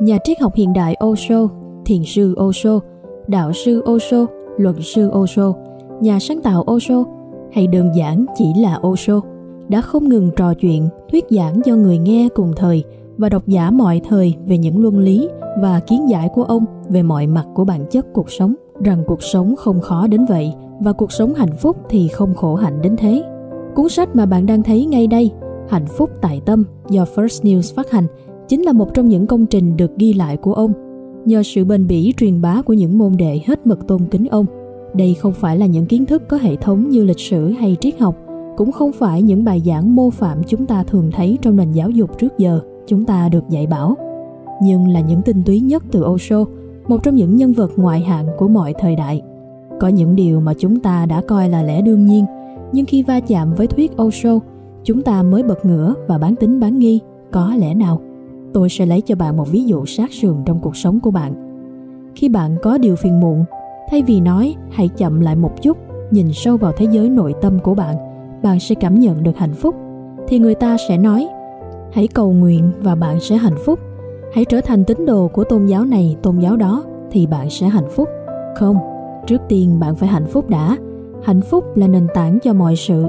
nhà triết học hiện đại Osho, thiền sư Osho, đạo sư Osho, luận sư Osho, nhà sáng tạo Osho hay đơn giản chỉ là Osho đã không ngừng trò chuyện, thuyết giảng cho người nghe cùng thời và độc giả mọi thời về những luân lý và kiến giải của ông về mọi mặt của bản chất cuộc sống, rằng cuộc sống không khó đến vậy và cuộc sống hạnh phúc thì không khổ hạnh đến thế. Cuốn sách mà bạn đang thấy ngay đây, Hạnh phúc tại tâm do First News phát hành, chính là một trong những công trình được ghi lại của ông. Nhờ sự bền bỉ truyền bá của những môn đệ hết mực tôn kính ông, đây không phải là những kiến thức có hệ thống như lịch sử hay triết học, cũng không phải những bài giảng mô phạm chúng ta thường thấy trong nền giáo dục trước giờ chúng ta được dạy bảo, nhưng là những tinh túy nhất từ Osho, một trong những nhân vật ngoại hạng của mọi thời đại. Có những điều mà chúng ta đã coi là lẽ đương nhiên, nhưng khi va chạm với thuyết Osho, chúng ta mới bật ngửa và bán tính bán nghi, có lẽ nào? Tôi sẽ lấy cho bạn một ví dụ sát sườn trong cuộc sống của bạn. Khi bạn có điều phiền muộn, thay vì nói hãy chậm lại một chút, nhìn sâu vào thế giới nội tâm của bạn, bạn sẽ cảm nhận được hạnh phúc, thì người ta sẽ nói hãy cầu nguyện và bạn sẽ hạnh phúc. Hãy trở thành tín đồ của tôn giáo này, tôn giáo đó thì bạn sẽ hạnh phúc. Không, trước tiên bạn phải hạnh phúc đã. Hạnh phúc là nền tảng cho mọi sự.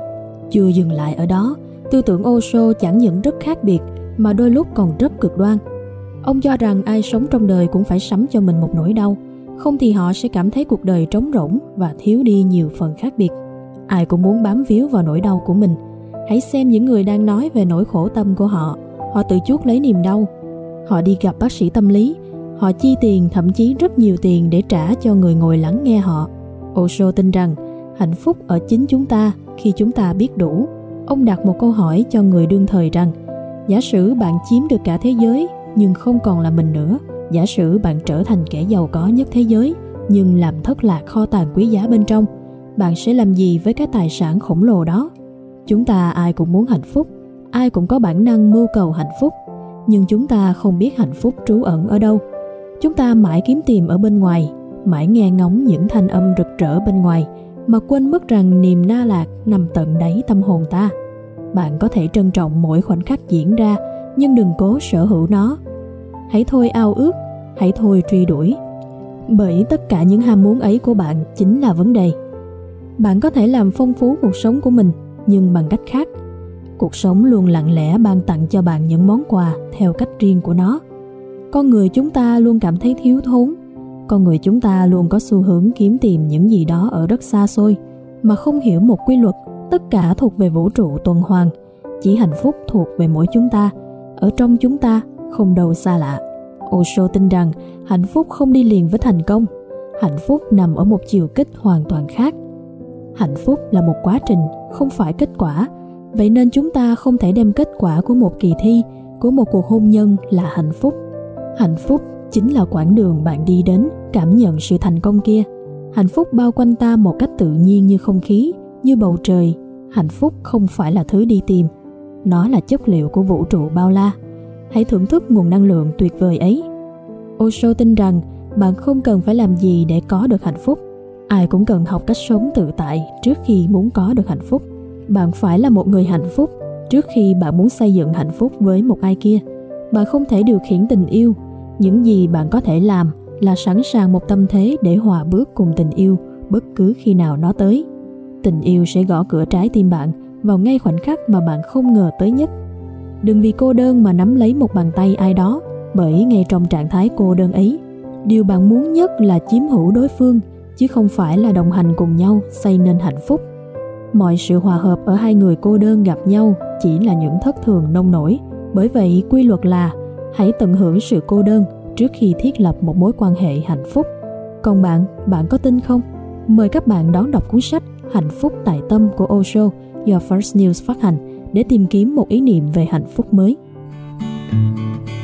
Chưa dừng lại ở đó, tư tưởng ô sô chẳng những rất khác biệt mà đôi lúc còn rất cực đoan. Ông cho rằng ai sống trong đời cũng phải sắm cho mình một nỗi đau, không thì họ sẽ cảm thấy cuộc đời trống rỗng và thiếu đi nhiều phần khác biệt. Ai cũng muốn bám víu vào nỗi đau của mình. Hãy xem những người đang nói về nỗi khổ tâm của họ, họ tự chuốc lấy niềm đau. Họ đi gặp bác sĩ tâm lý, họ chi tiền thậm chí rất nhiều tiền để trả cho người ngồi lắng nghe họ. Osho tin rằng hạnh phúc ở chính chúng ta khi chúng ta biết đủ. Ông đặt một câu hỏi cho người đương thời rằng giả sử bạn chiếm được cả thế giới, nhưng không còn là mình nữa. Giả sử bạn trở thành kẻ giàu có nhất thế giới, nhưng làm thất lạc kho tàng quý giá bên trong, bạn sẽ làm gì với cái tài sản khổng lồ đó? Chúng ta ai cũng muốn hạnh phúc, ai cũng có bản năng mưu cầu hạnh phúc, nhưng chúng ta không biết hạnh phúc trú ẩn ở đâu. Chúng ta mãi kiếm tìm ở bên ngoài, mãi nghe ngóng những thanh âm rực rỡ bên ngoài, mà quên mất rằng niềm na lạc nằm tận đáy tâm hồn ta bạn có thể trân trọng mỗi khoảnh khắc diễn ra, nhưng đừng cố sở hữu nó. Hãy thôi ao ước, hãy thôi truy đuổi. Bởi tất cả những ham muốn ấy của bạn chính là vấn đề. Bạn có thể làm phong phú cuộc sống của mình, nhưng bằng cách khác. Cuộc sống luôn lặng lẽ ban tặng cho bạn những món quà theo cách riêng của nó. Con người chúng ta luôn cảm thấy thiếu thốn. Con người chúng ta luôn có xu hướng kiếm tìm những gì đó ở rất xa xôi, mà không hiểu một quy luật tất cả thuộc về vũ trụ tuần hoàn, chỉ hạnh phúc thuộc về mỗi chúng ta. Ở trong chúng ta, không đâu xa lạ. Osho tin rằng hạnh phúc không đi liền với thành công. Hạnh phúc nằm ở một chiều kích hoàn toàn khác. Hạnh phúc là một quá trình, không phải kết quả. Vậy nên chúng ta không thể đem kết quả của một kỳ thi, của một cuộc hôn nhân là hạnh phúc. Hạnh phúc chính là quãng đường bạn đi đến, cảm nhận sự thành công kia. Hạnh phúc bao quanh ta một cách tự nhiên như không khí như bầu trời, hạnh phúc không phải là thứ đi tìm. Nó là chất liệu của vũ trụ bao la. Hãy thưởng thức nguồn năng lượng tuyệt vời ấy. Osho tin rằng bạn không cần phải làm gì để có được hạnh phúc. Ai cũng cần học cách sống tự tại trước khi muốn có được hạnh phúc. Bạn phải là một người hạnh phúc trước khi bạn muốn xây dựng hạnh phúc với một ai kia. Bạn không thể điều khiển tình yêu. Những gì bạn có thể làm là sẵn sàng một tâm thế để hòa bước cùng tình yêu bất cứ khi nào nó tới tình yêu sẽ gõ cửa trái tim bạn vào ngay khoảnh khắc mà bạn không ngờ tới nhất. Đừng vì cô đơn mà nắm lấy một bàn tay ai đó, bởi ngay trong trạng thái cô đơn ấy, điều bạn muốn nhất là chiếm hữu đối phương, chứ không phải là đồng hành cùng nhau xây nên hạnh phúc. Mọi sự hòa hợp ở hai người cô đơn gặp nhau chỉ là những thất thường nông nổi, bởi vậy quy luật là hãy tận hưởng sự cô đơn trước khi thiết lập một mối quan hệ hạnh phúc. Còn bạn bạn có tin không? Mời các bạn đón đọc cuốn sách hạnh phúc tại tâm của osho, do first news phát hành, để tìm kiếm một ý niệm về hạnh phúc mới. thank you